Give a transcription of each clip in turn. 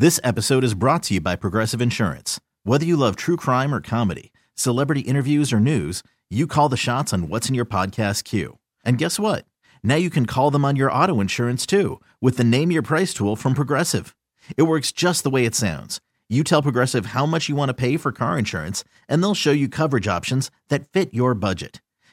This episode is brought to you by Progressive Insurance. Whether you love true crime or comedy, celebrity interviews or news, you call the shots on what's in your podcast queue. And guess what? Now you can call them on your auto insurance too with the Name Your Price tool from Progressive. It works just the way it sounds. You tell Progressive how much you want to pay for car insurance, and they'll show you coverage options that fit your budget.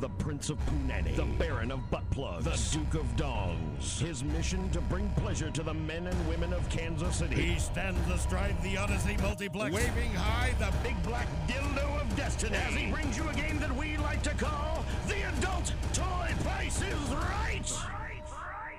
the Prince of Punani, the Baron of Butt Plugs, the Duke of Dongs. His mission to bring pleasure to the men and women of Kansas City. He stands astride the Odyssey Multiplex, waving high the big black dildo of destiny. As he brings you a game that we like to call the Adult Toy Price is Right.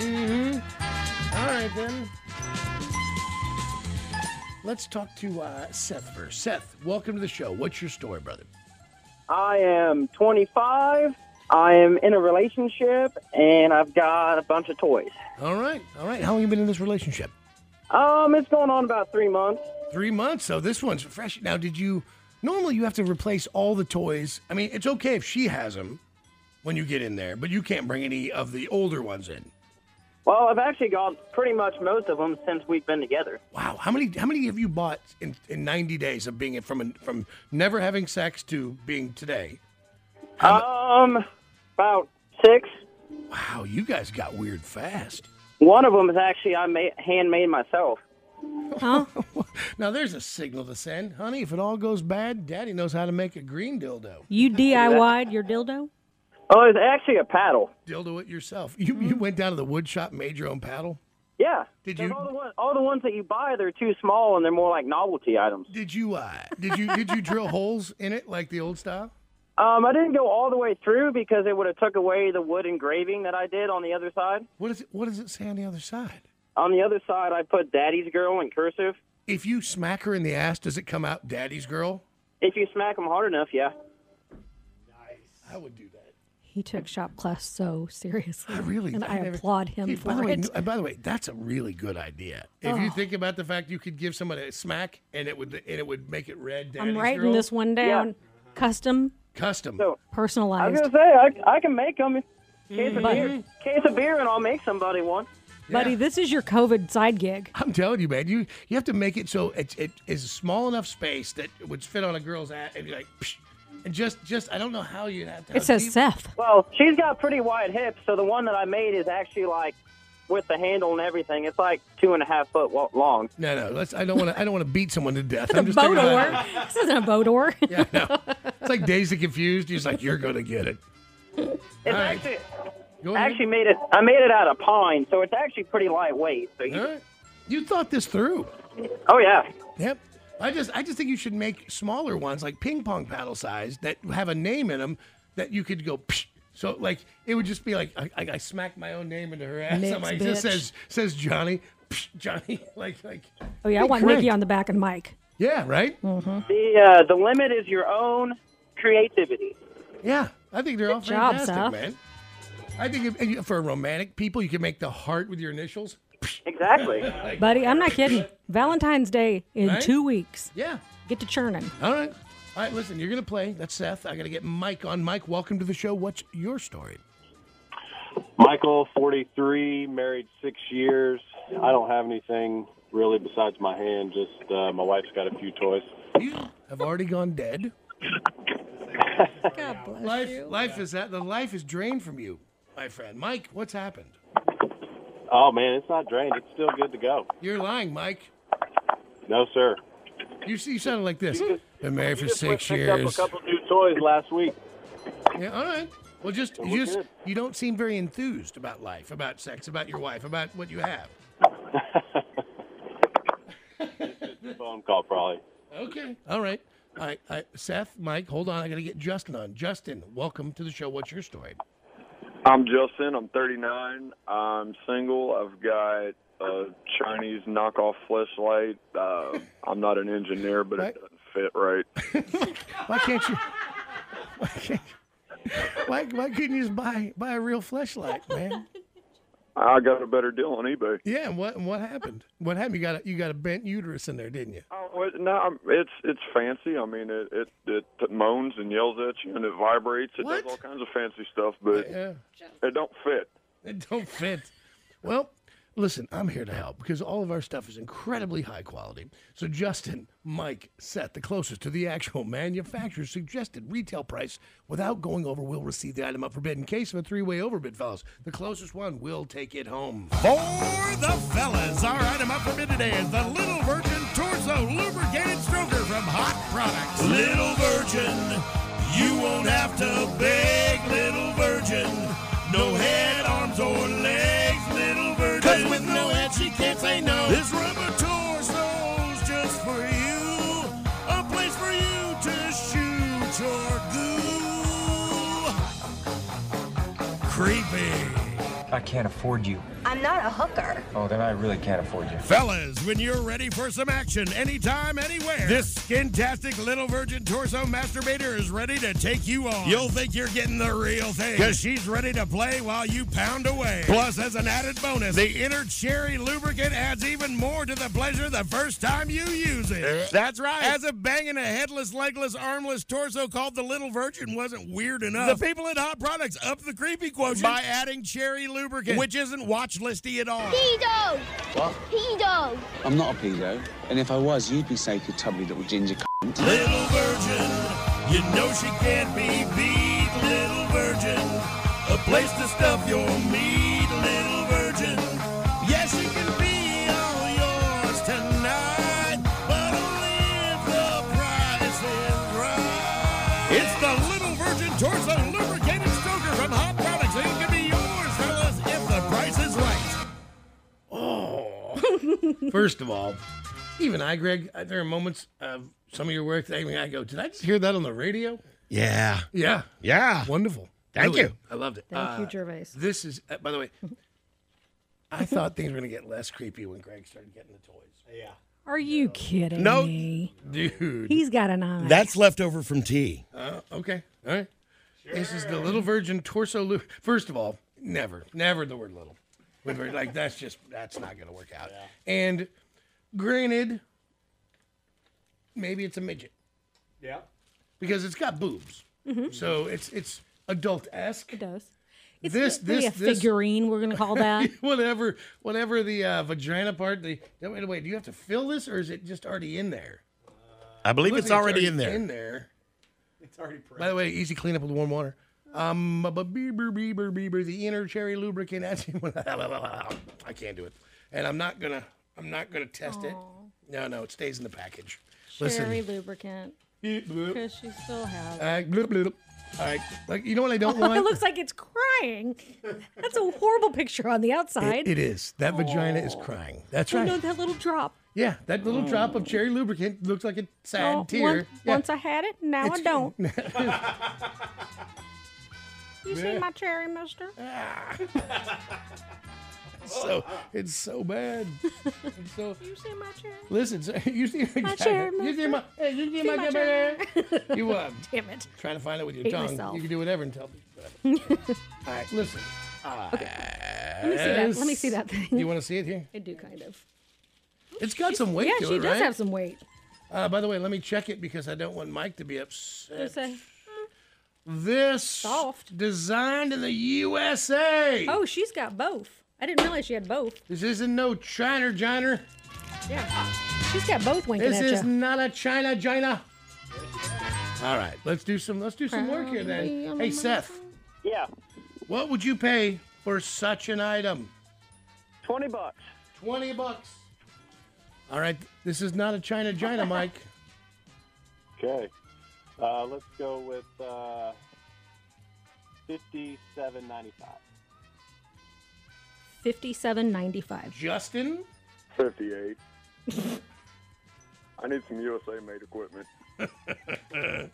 Mm-hmm. All right, then. Let's talk to uh, Seth first. Seth, welcome to the show. What's your story, brother? I am 25. I am in a relationship, and I've got a bunch of toys. All right, all right. How long you been in this relationship? Um, it's going on about three months. Three months. So this one's fresh. Now, did you? Normally, you have to replace all the toys. I mean, it's okay if she has them when you get in there, but you can't bring any of the older ones in. Well, I've actually got pretty much most of them since we've been together. Wow, how many how many have you bought in, in ninety days of being from from never having sex to being today? um, about six. Wow, you guys got weird fast. One of them is actually I made handmade myself. Huh? now there's a signal to send, honey. If it all goes bad, Daddy knows how to make a green dildo. You DIY'd your dildo? Oh, it's actually a paddle. Dildo it yourself. You you went down to the wood shop, made your own paddle. Yeah. Did you- All the, ones, all the ones that you buy, they're too small and they're more like novelty items. Did you uh did you did you drill holes in it like the old style? Um, I didn't go all the way through because it would have took away the wood engraving that I did on the other side. What is it what does it say on the other side? On the other side, I put "Daddy's Girl" in cursive. If you smack her in the ass, does it come out Daddy's girl? If you smack them hard enough, yeah. Nice. I would do that. He took shop class so seriously. I really and I, never- applaud him Hey, for by the way, by the way, that's a really good idea. If you Oh. think about the fact you could give somebody a smack and it would and it would make it red. I'm writing girl. this one down. Custom, custom. So I was personalized. gonna say I, I can make them. Case of But- beer, case of beer, and I'll make somebody one. Buddy, this is your COVID side gig. I'm telling you, man, you you have to make it so it, it is a small enough space that it would fit on a girl's ass and be like, Psh, and just just I don't know how you have to. It says Seth. Well, she's got pretty wide hips, so the one that I made is actually like with the handle and everything. It's like two and a half foot long. No, no, let's. I don't want to. I don't want to beat someone to death. I'm A just bow thinking door. about- this isn't a bow door. Yeah, I know. It's like Dazed and Confused. He's like, you're gonna get it. It's All right. actually Go ahead. actually made it. I made it out of pine, so it's actually pretty lightweight. So you, right. You thought this through. oh yeah, Yep. I just I just think you should make smaller ones like ping pong paddle size that have a name in them that you could go. Psh. So like it would just be like I, I, I smacked my own name into her ass. Mix, I'm like, just bitch. says says Johnny. Psh, Johnny. Like like. Oh yeah, I want Craig. Nikki on the back and Mike. Yeah. Right. the uh, the limit is your own creativity. Yeah. I think they're all Good job, fantastic, Seth. man. I think if, and for romantic people, you can make the heart with your initials. Exactly. Buddy, I'm not kidding. Valentine's Day in Right? two weeks. Yeah. Get to churning. All right. All right, listen, you're going to play. That's Seth. I got to get Mike on. Mike, welcome to the show. What's your story? Michael, 43, married six years. I don't have anything really, besides my hand, just uh, my wife's got a few toys. You have already gone dead. God bless Life, you. life is that the life is drained from you, my friend. Mike, what's happened? Oh man, it's not drained. It's still good to go. You're lying, Mike. No, sir. You, you sounded like this. Been married for just six picked up years. a couple new toys last week. Yeah, all right. Well, just just good. you don't seem very enthused about life, about sex, about your wife, about what you have. Phone call, probably. Okay. All right. All right. Seth, Mike, hold on. I got to get Justin on. Justin, welcome to the show. What's your story? I'm Justin. I'm 39. I'm single. I've got a Chinese knockoff flashlight. Uh, I'm not an engineer, but Right. it doesn't fit right. Why can't you? Why can't? Why, why couldn't you just buy buy a real flashlight, man? I got a better deal on eBay. Yeah. And what what happened? What happened? You got a, you got a bent uterus in there, didn't you? Oh, it, no, it's it's fancy. I mean, it, it it moans and yells at you, and it vibrates. It What? does all kinds of fancy stuff, but Yeah. it don't fit. It don't fit. Well, listen, I'm here to help because all of our stuff is incredibly high quality. So, Justin, Mike, Seth, the closest to the actual manufacturer's suggested retail price without going over will receive the item up for bid. In case of a three way overbid, fellas, the closest one will take it home. For the fellas, our item up for bid today is the Little Virgin Torso Lubricated Stroker from Hott Products. Little Virgin, you won't have to beg, Little Virgin. Say no. This rubber torso's just for you. A place for you to shoot your goo. Creepy. I can't afford you. I'm not a hooker. Oh, then I really can't afford you. Fellas, when you're ready for some action anytime, anywhere, this skintastic little virgin torso masturbator is ready to take you on. You'll think you're getting the real thing because she's ready to play while you pound away. Plus, as an added bonus, the inner cherry lubricant adds even more to the pleasure the first time you use it. Eh? That's right. As if banging a headless, legless, armless torso called the little virgin wasn't weird enough, the people at Hott Products up the creepy quotient by adding cherry lubricant, which isn't watch listy at all. Pedo! What? Pedo! I'm not a pedo. And if I was, you'd be sacred tubby little ginger cunt. Little virgin, you know she can't be beat. Little virgin, a place to stuff your meat. First of all, even I, Greg, there are moments of some of your work that I I go, did I just hear that on the radio? Yeah. Yeah. Yeah. Wonderful. Thank Really. you. I loved it. Thank you, Uh, Gervais. This is, uh, by the way, I thought things were going to get less creepy when Greg started getting the toys. Yeah. Are you kidding No. me? Dude. He's got an eye. That's leftover from tea. Uh, okay. All right. This is the little virgin torso loop. First of all, never, never the word little. With vir- like that's just that's not going to work out. And granted, maybe it's a midget. Yeah. Because it's got boobs. Mhm. So it's it's adult esque. It does. It's This this a this figurine. We're gonna call that. whatever whatever the uh, vagina part. The wait, wait, do you have to fill this or is it just already in there? I believe Looks it's like already in there. In there. It's already By the way, easy cleanup with warm water. Um, the inner cherry lubricant. I can't do it, and I'm not gonna. I'm not gonna test it. No, no, it stays in the package. Cherry lubricant. Listen. Because she still has. Right, bloop, bloop. All right, like you know what I don't want. it looks like it's crying. That's a horrible picture on the outside. It- is. That vagina is crying. That's Oh, right. no, that little drop. Yeah, that little drop of cherry lubricant looks like a sad Oh, tear. Once, Yeah. once I had it, now I don't. You see Yeah. my cherry, mister? so it's so bad. It's so. You see my cherry? Listen, so, you see My cherry, You see my. Hey, you see, See my, my cherry. You uh, Damn it. trying to find it with your Hate tongue. myself. You can do whatever and tell me. All right, listen. Let me see that. Let me see that thing. You want to see it here? I do kind of. It's got some weight yeah, she it, does right? have some weight. Uh, by the way, let me check it because I don't want Mike to be upset. Just say, This Soft. designed in the USA. oh, she's got both. I didn't realize she had both. This isn't no China Joiner. Yeah. She's got both winking This at is you. not a China China. All right, let's do some let's do some work here then. Hey Seth, Yeah, what would you pay for such an item? twenty bucks. Twenty bucks. All right, this is not a China China, Mike. Okay. Uh, let's go with uh, fifty-seven ninety-five. Fifty-seven ninety-five. Justin, 58. I need some USA made equipment.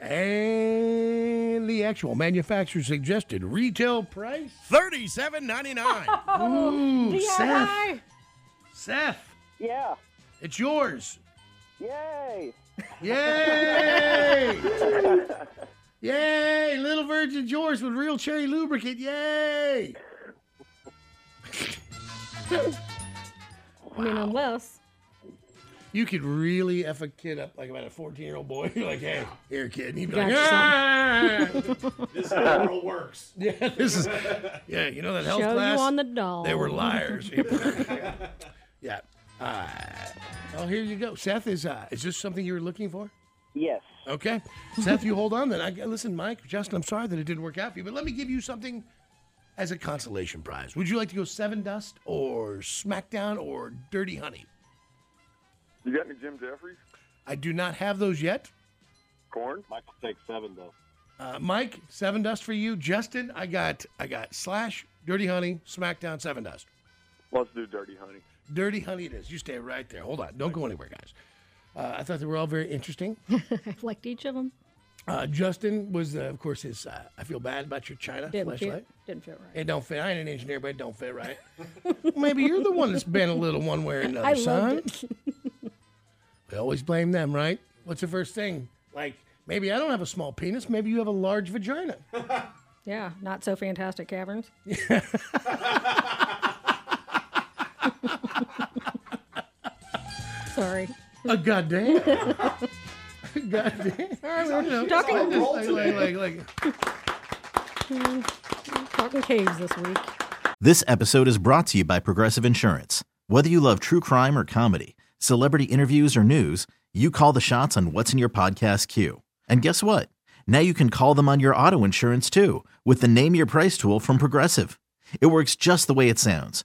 and the actual manufacturer suggested retail price. Thirty-seven ninety-nine. Ooh, Seth, Seth, Yeah. it's yours. Yay! Yay! Yay! Little Virgin yours with real cherry lubricant. Yay! I mean, unless You could really F a kid up like about a 14 year old boy. You're like, hey, here, kid. And he'd be Got like, you ah! This is how the world works. yeah, this is, yeah, you know that health show class? you on the doll. They were liars. yeah. Uh, oh, here you go. Seth, is uh, is this something you were looking for? Yes. Okay. Seth, you hold on then. I, listen, Mike, Justin, I'm sorry that it didn't work out for you, but let me give you something as a consolation prize. Would you like to go Sevendust or SmackDown or Dirty Honey? You got any Jim Jefferies? I do not have those yet. Korn? Michael takes seven though. Uh, Mike, Sevendust for you. Justin, I got I got Slash, Dirty Honey, SmackDown, Sevendust. Let's do Dirty Honey. Dirty Honey it is. You stay right there. Hold on. Don't go anywhere, guys. Uh, I thought they were all very interesting. I liked each of them. Uh, Justin was, uh, of course, his. Uh, I feel bad about your China Didn't flashlight. fit. Didn't fit right. It don't fit. I ain't an engineer, but it don't fit right. Maybe you're the one that's been a little one way or another, I son. loved it. We always blame them, right? What's the first thing? Like, maybe I don't have a small penis. Maybe you have a large vagina. Yeah, not so fantastic caverns. Sorry. A goddamn. goddamn. All right, we were You know, talking, just like, like, like, like, hmm, talking caves this week. This episode is brought to you by Progressive Insurance. Whether you love true crime or comedy, celebrity interviews or news, you call the shots on what's in your podcast queue. And guess what? Now you can call them on your auto insurance too with the Name Your Price tool from Progressive. It works just the way it sounds.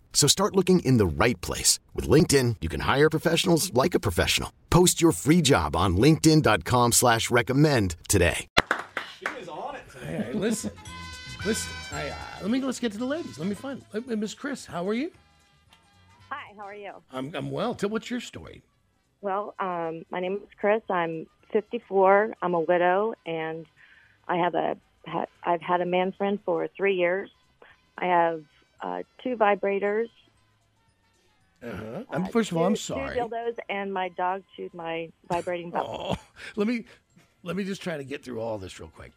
So start looking in the right place. With LinkedIn, you can hire professionals like a professional. Post your free job on linkedin.com slash recommend today. She is on it today. Hey, hey, listen, listen. I, uh, let me let's get to the ladies. Let me find Miss Chris. How are you? Hi, how are you? I'm I'm well. Tell what's your story? Well, um, my name is Chris. I'm 54. I'm a widow, and I have a ha- I've had a man friend for three years. I have uh, two vibrators. Uh-huh. I'm, first of all, I'm sorry. Two dildos, and my dog chewed my vibrating button. Oh, let me let me just try to get through all this real quick.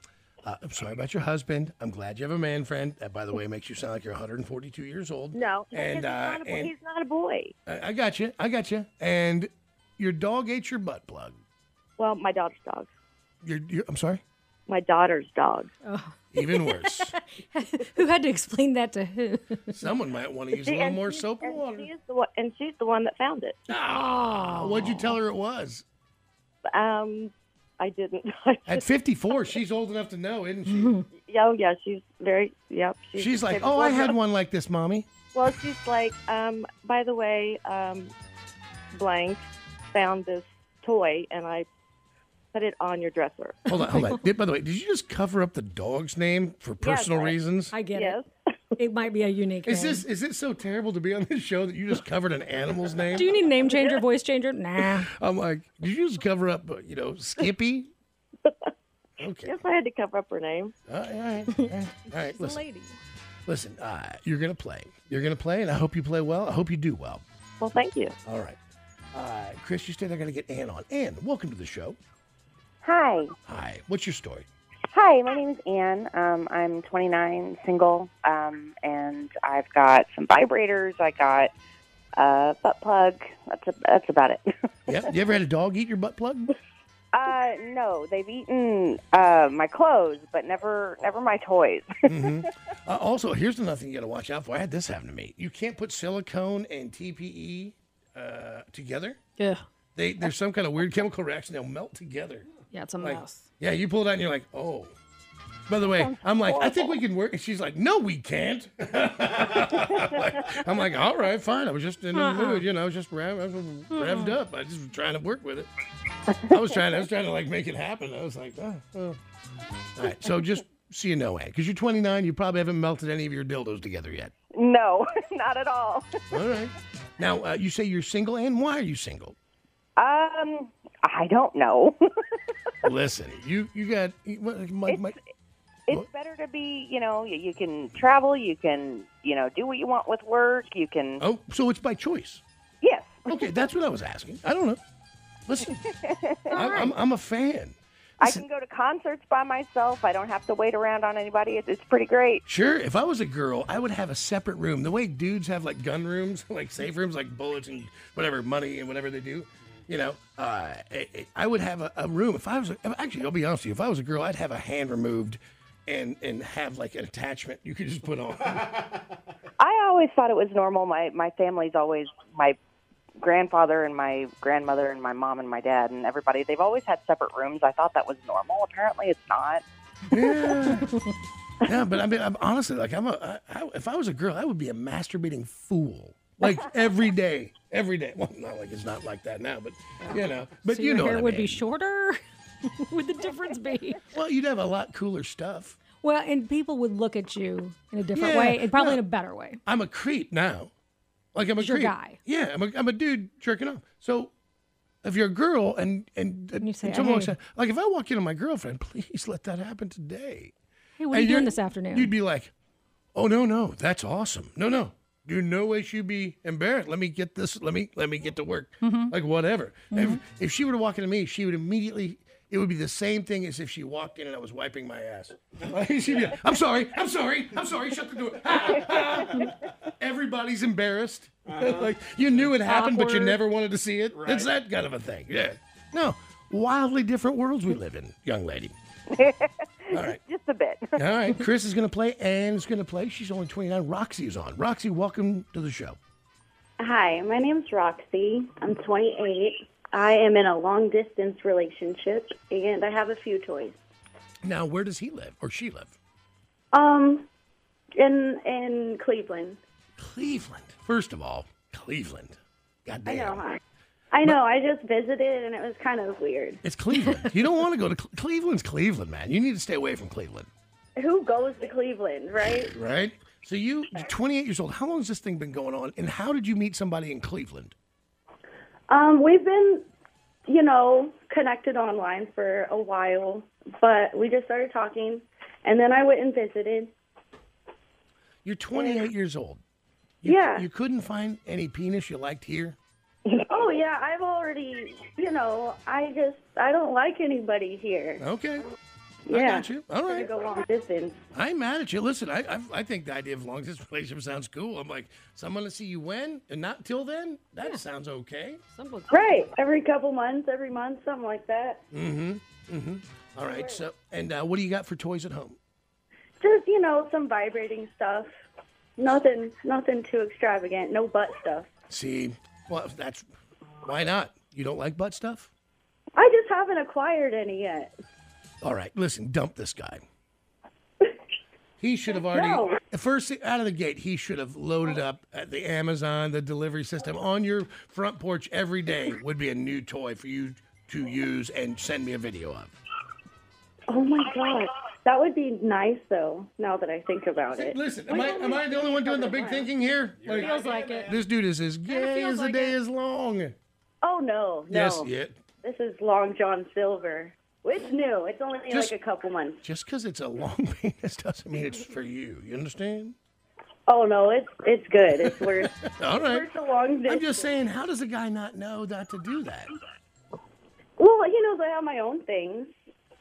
Uh, I'm sorry about your husband. I'm glad you have a man friend. That, by the way, makes you sound like you're 142 years old. No, and he's, uh, not a, boy- and he's not a boy. I, I got you. I got you. And your dog ate your butt plug. Well, my daughter's dog. Your, your I'm sorry. My daughter's dog. Even worse. Who had to explain that to who? Someone might want to use a little more she- soap and and water. She's the one, and she's the one that found it. Ah, what'd you tell her it was? Um, I didn't. At 54, she's old enough to know, isn't she? oh yeah, she's very. Yep. She's like, oh, I had one like this, mommy. Well, she's like, um, by the way, um, blank found this toy and I put it on your dresser. Hold on, hold on. Did- By the way, did you just cover up the dog's name for Yes, personal I- reasons? I get Yes. it. It might be a unique Is name. this is it so terrible to be on this show that you just covered an animal's name? Do you need a name changer, voice changer? Nah. I'm like, did you just cover up, uh, you know, Skippy? Okay. Yes, I had to cover up her name. All right, all right, all right. All right, She's a listen, lady. listen. Uh, you're gonna play. You're gonna play, and I hope you play well. I hope you do well. Well, thank you. All right, uh, Chris, you stay there. Gonna get Ann on. Ann, welcome to the show. Hi. Hi. What's your story? Hi, my name is Anne. Um, I'm 29, single, um, and I've got some vibrators. I got a butt plug. That's a, that's about it. Yeah. You ever had a dog eat your butt plug? uh, no, they've eaten uh, my clothes, but never never my toys. hmm uh, also, here's another thing you got to watch out for. I had this happen to me. You can't put silicone and TPE uh, together. Yeah. They there's some kind of weird chemical reaction. They'll melt together. Yeah, it's a Like, mess. Yeah, you pull it out and you're like, oh. By the way, I'm like, I think we can work. And she's like, no, we can't. I'm like, all right, fine. I was just in the Uh-uh. mood, you know, just rev, I was revved up. I just was trying to work with it. I was trying, I was trying to like make it happen. I was like, oh, oh. All right, so just so you know, Ann, because you're 29, you probably haven't melted any of your dildos together yet. no, not at all. All right. Now, uh, you say you're single, and Why are you single? Um, I don't know. Listen, you you got you- what- my, my, it's better to be, you know, you, you can travel, you can, you know, do what you want with work, you can. oh, so it's by choice. Yes. Okay, that's what I was asking. I don't know. Listen, I, I'm, I'm a fan. I can go to concerts by myself. I don't have to wait around on anybody. It's, it's pretty great. Sure, if I was a girl, I would have a separate room. The way dudes have like gun rooms, like safe rooms, like bullets and whatever, money and whatever they do. You know, uh, I- would have a, a room. If I was, a, actually, I'll be honest with you. If I was a girl, I'd have a hand removed, and and have like an attachment you could just put on. I always thought it was normal. My my family's always my grandfather and my grandmother and my mom and my dad and everybody. They've always had separate rooms. I thought that was normal. Apparently, it's not. Yeah. yeah, but I mean, I'm honestly like I'm a. I, I, if I was a girl, I would be a masturbating fool, like every day, every day. Well, not like it's not like that now, but you know, but so you your know hair what I would mean. be shorter. would the difference be? Well, you'd have a lot cooler stuff. Well, and people would look at you in a different Yeah, way, and probably no. in a better way. I'm a creep now. Like I'm a creep. guy. Yeah, I'm a, I'm a dude jerking off. So if you're a girl and and, and, say, someone walks "Hey." in- like if I walk in on my girlfriend, please let that happen today. Hey, what are you And doing you're- this afternoon? You'd be like, oh no no, that's awesome. No no, you no way she'd be embarrassed. Let me get this. Let me let me get to work. Mm-hmm. Like whatever. If, if she were to walk into me, she would immediately. It would be the same thing as if she walked in and I was wiping my ass. Like, she'd be like, I'm sorry, I'm sorry, I'm sorry. Shut the door. Ah, ah. Everybody's embarrassed. like you knew it happened, but you never wanted to see it. It's that kind of a thing. Yeah. No, wildly different worlds we live in, young lady. All right. Just a bit. All right, Chris is going to play. Anne's going to play. She's only 29. Roxy is on. Roxy, welcome to the show. Hi, my name's Roxy. I'm 28. I am in a long distance relationship and I have a few toys. Now, where does he live or she live? Um in in Cleveland. Cleveland. First of all, Cleveland. God I damn. know, huh? I know, I just visited and it was kind of weird. It's Cleveland. you don't want to go to Cle- Cleveland's Cleveland, man. You need to stay away from Cleveland, Who goes to Cleveland, right? right? So you, you're 28 years old. How long has this thing been going on? And how did you meet somebody in Cleveland? Um, we've been, you know, connected online for a while, but we just started talking and then I went and visited. You're 28 years old. You, Yeah. You couldn't find any penis you liked here? Oh yeah, I've already, you know, I just I don't like anybody here. Okay. Yeah. I got you. All To right. go long distance. I'm mad at you. Listen, I, I I think the idea of long distance relationship sounds cool. I'm like, someone to see you when and not till then. That sounds okay. Right. Every couple months, every month, something like that. Mm-hmm. Mm-hmm. All right. So, and uh, what do you got for toys at home? Just you know, some vibrating stuff. Nothing, nothing too extravagant. No butt stuff. See, well, that's why not. You don't like butt stuff? I just haven't acquired any yet. All right, listen, dump this guy. He should have already No. first out of the gate. He should have loaded up at the Amazon, the delivery system on your front porch every day. Would be a new toy for you to use and send me a video of. Oh my god, that would be nice though. Now that I think about it. Listen, am I am I the only one doing the big thinking here? Feels like it. This dude is as gay feels as the like day is long. Oh no, no. Yes, yeah. This is Long John Silver. It's new. It's only Just- like a couple months. Just because it's a long penis doesn't mean it's for you. You understand? Oh no, it's it's good. It's worth. All right. Worth the long I'm just saying, how does a guy not know not to do that? Well, you know, I have my own things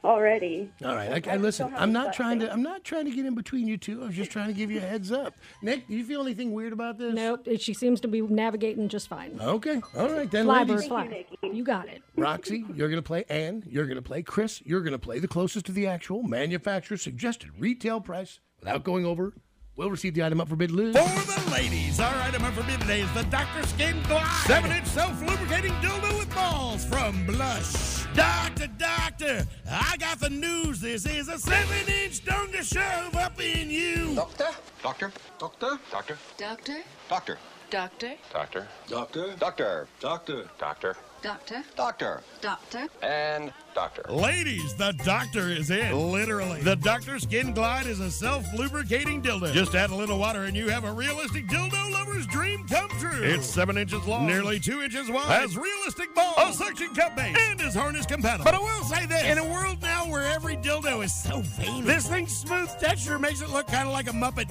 already. All right, I, I listen. I'm not trying to. I'm not trying to get in between you two. I was just trying to give you a heads up. Nick, do you feel anything weird about this? Nope. She seems to be navigating just fine. Okay. All right then, Fly, ladies. fly. You got it. Roxy, you're going to play Ann. You're going to play Chris. You're going to play the closest to the actual manufacturer suggested retail price without going over. We'll receive the item up for bid, Liz. For the ladies, our item up for bid today is the Dr. Skin Glide. Seven inch self lubricating dildo with balls from Blush. Doctor, doctor, I got the news. This is a seven inch dong to shove up in you. Doctor? Doctor? Doctor? Doctor? Doctor? Doctor? Doctor? Doctor? Doctor? Doctor? Doctor? Doctor? Doctor? Doctor? Doctor? And doctor. Ladies, the doctor is in. Literally. The Dr. Skin Glide is a self lubricating dildo. Just add a little water and you have a realistic dildo lover's dream come true. It's seven inches long, nearly two inches wide, has realistic balls, a suction cup base, and is harness compatible. But I will say this in a world now where every dildo is so veiny, this thing's smooth texture makes it look kind of like a Muppet.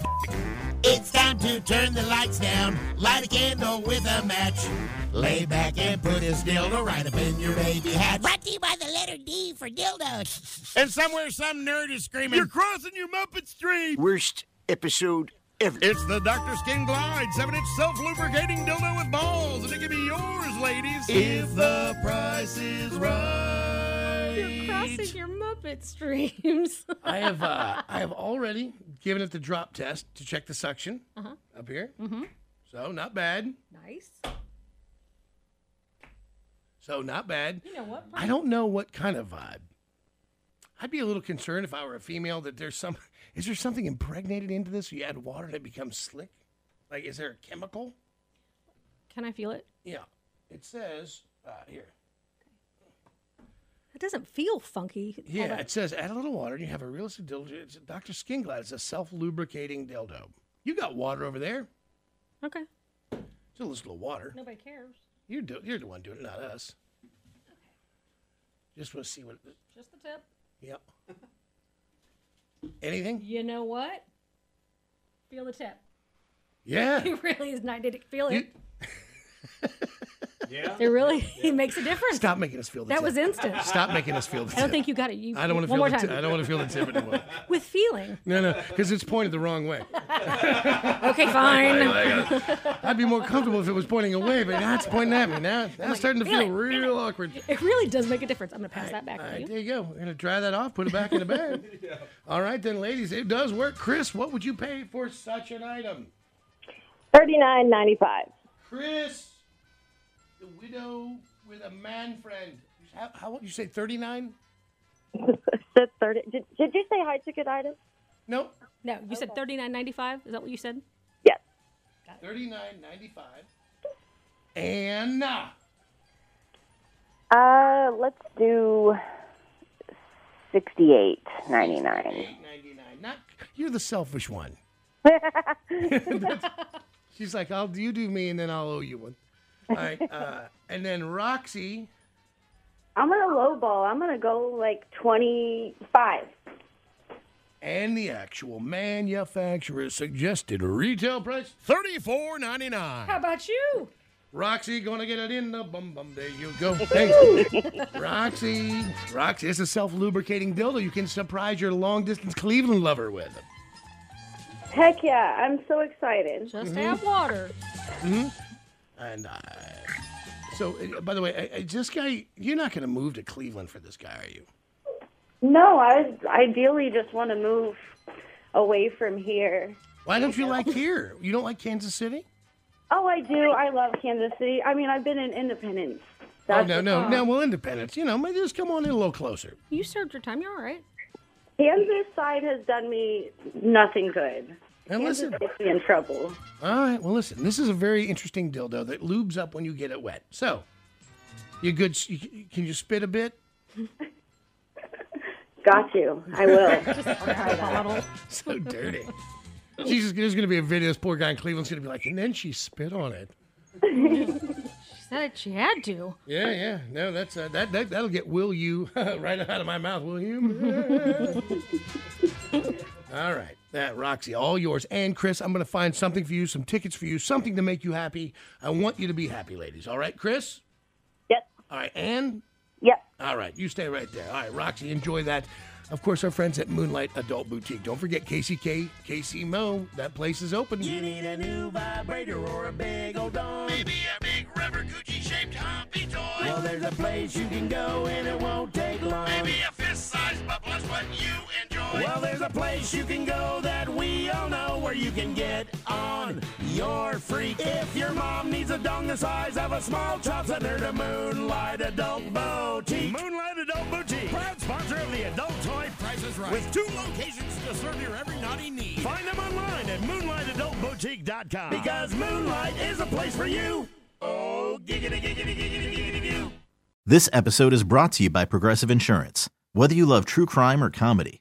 It's time to turn the lights down, light a candle with a match. Lay back and put his dildo right up in your baby hat. Brought to you by the letter D for dildo. and somewhere some nerd is screaming, You're crossing your Muppet stream. Worst episode ever. It's the Dr. Skin Glide 7 inch self lubricating dildo with balls, and it can be yours, ladies, if the price is right. You're crossing your Muppet streams. I have uh, I have already given it the drop test to check the suction Uh-huh. up here. Mm-hmm. So not bad. Nice. So not bad. You know what? I don't know what kind of vibe. I'd be a little concerned if I were a female that there's some. Is there something impregnated into this? You add water and it becomes slick. Like, is there a chemical? Can I feel it? Yeah. It says uh, here. It doesn't feel funky. all Yeah, that- it says add a little water and you have a realistic dildo. It's a Dr. Skin Glide. It's a self-lubricating dildo. You got water over there. Okay. Just a little water. Nobody cares. You do, you're the one doing it, not us. Just want to see what. Just the tip. Yep. Anything? You know what? Feel the tip. Yeah. It really is not. Did it feel it? Yeah. It really it makes a difference. Stop making us feel the That tip. was instant. Stop making us feel the I don't tip. think you got it. You, I don't want to one feel more the time. tip. I don't want to feel the tip anymore. With feeling. No, no, because it's pointed the wrong way. Okay, fine. I'd be more comfortable if it was pointing away, but now it's pointing at me. Now, now it's starting to feel feel it, real awkward. It really does make a difference. I'm gonna pass that back All to right, you. there you go. We're gonna dry that off, put it back in the bag. All right, then, ladies, it does work. Chris, what would you pay for such an item? Thirty nine ninety five. Chris, the widow with a man friend. How, how what you say? Thirty nine? Said thirty. Did, did you say high ticket item? No. No, you said thirty nine ninety five. Is that what you said? Yes. Thirty nine ninety five. And uh, let's do sixty-eight ninety-nine. ninety nine. Not you're the selfish one. She's like, I'll do you do me, and then I'll owe you one. All right, uh, and then Roxy. I'm gonna lowball. I'm gonna go like 25. And the actual manufacturer suggested retail price thirty-four ninety-nine. How about you? Roxy, gonna get it in the bum bum. There you go. Hey, Roxy, Roxy, it's a self lubricating dildo you can surprise your long distance Cleveland lover with. Heck yeah! I'm so excited. Just have water. hmm And uh, so, uh, by the way, uh, uh, this guy, you're not gonna move to Cleveland for this guy, are you? No, I ideally just want to move away from here. Why don't you like here? You don't like Kansas City? Oh, I do. I love Kansas City. I mean, I've been in Independence. Oh no, no, no. Well, Independence. You know, maybe just come on in a little closer. You served your time. You're all right. Kansas side has done me nothing good. And Kansas listen. gets me in trouble. All right. Well, listen. This is a very interesting dildo that lubes up when you get it wet. So, you good? You, can you spit a bit? Got you. I will. so dirty. She's just, there's going to be a video. This poor guy in Cleveland's going to be like, and then she spit on it. She said she had to. Yeah, yeah. No, that's uh, that, that that'll get will you right out of my mouth. Will you? all right, that Roxy, all yours. And Chris, I'm going to find something for you, some tickets for you, something to make you happy. I want you to be happy, ladies. All right, Chris. Yep. All right, and. Yep. All right, you stay right there. All right, Roxy, enjoy that. Of course, our friends at Moonlight Adult Boutique. Don't forget KCK, KC Mo. That place is open. You need a new vibrator or a big old dong. Maybe a big rubber Gucci shaped humpy toy. Well, there's a place you can go and it won't take long. Maybe a fist sized bubbler's what you enjoy. Well, there's a place you can go that we all know where you can get on your freak. If your mom needs a dong the size of a small chop, send her to Moonlight Adult Boutique. Moonlight Adult Boutique, proud sponsor of the Adult Toy Price is Right. With two locations to serve your every naughty need. Find them online at moonlightadultboutique.com. Because Moonlight is a place for you. Oh, giggity, giggity, giggity, giggity, goo. This episode is brought to you by Progressive Insurance. Whether you love true crime or comedy,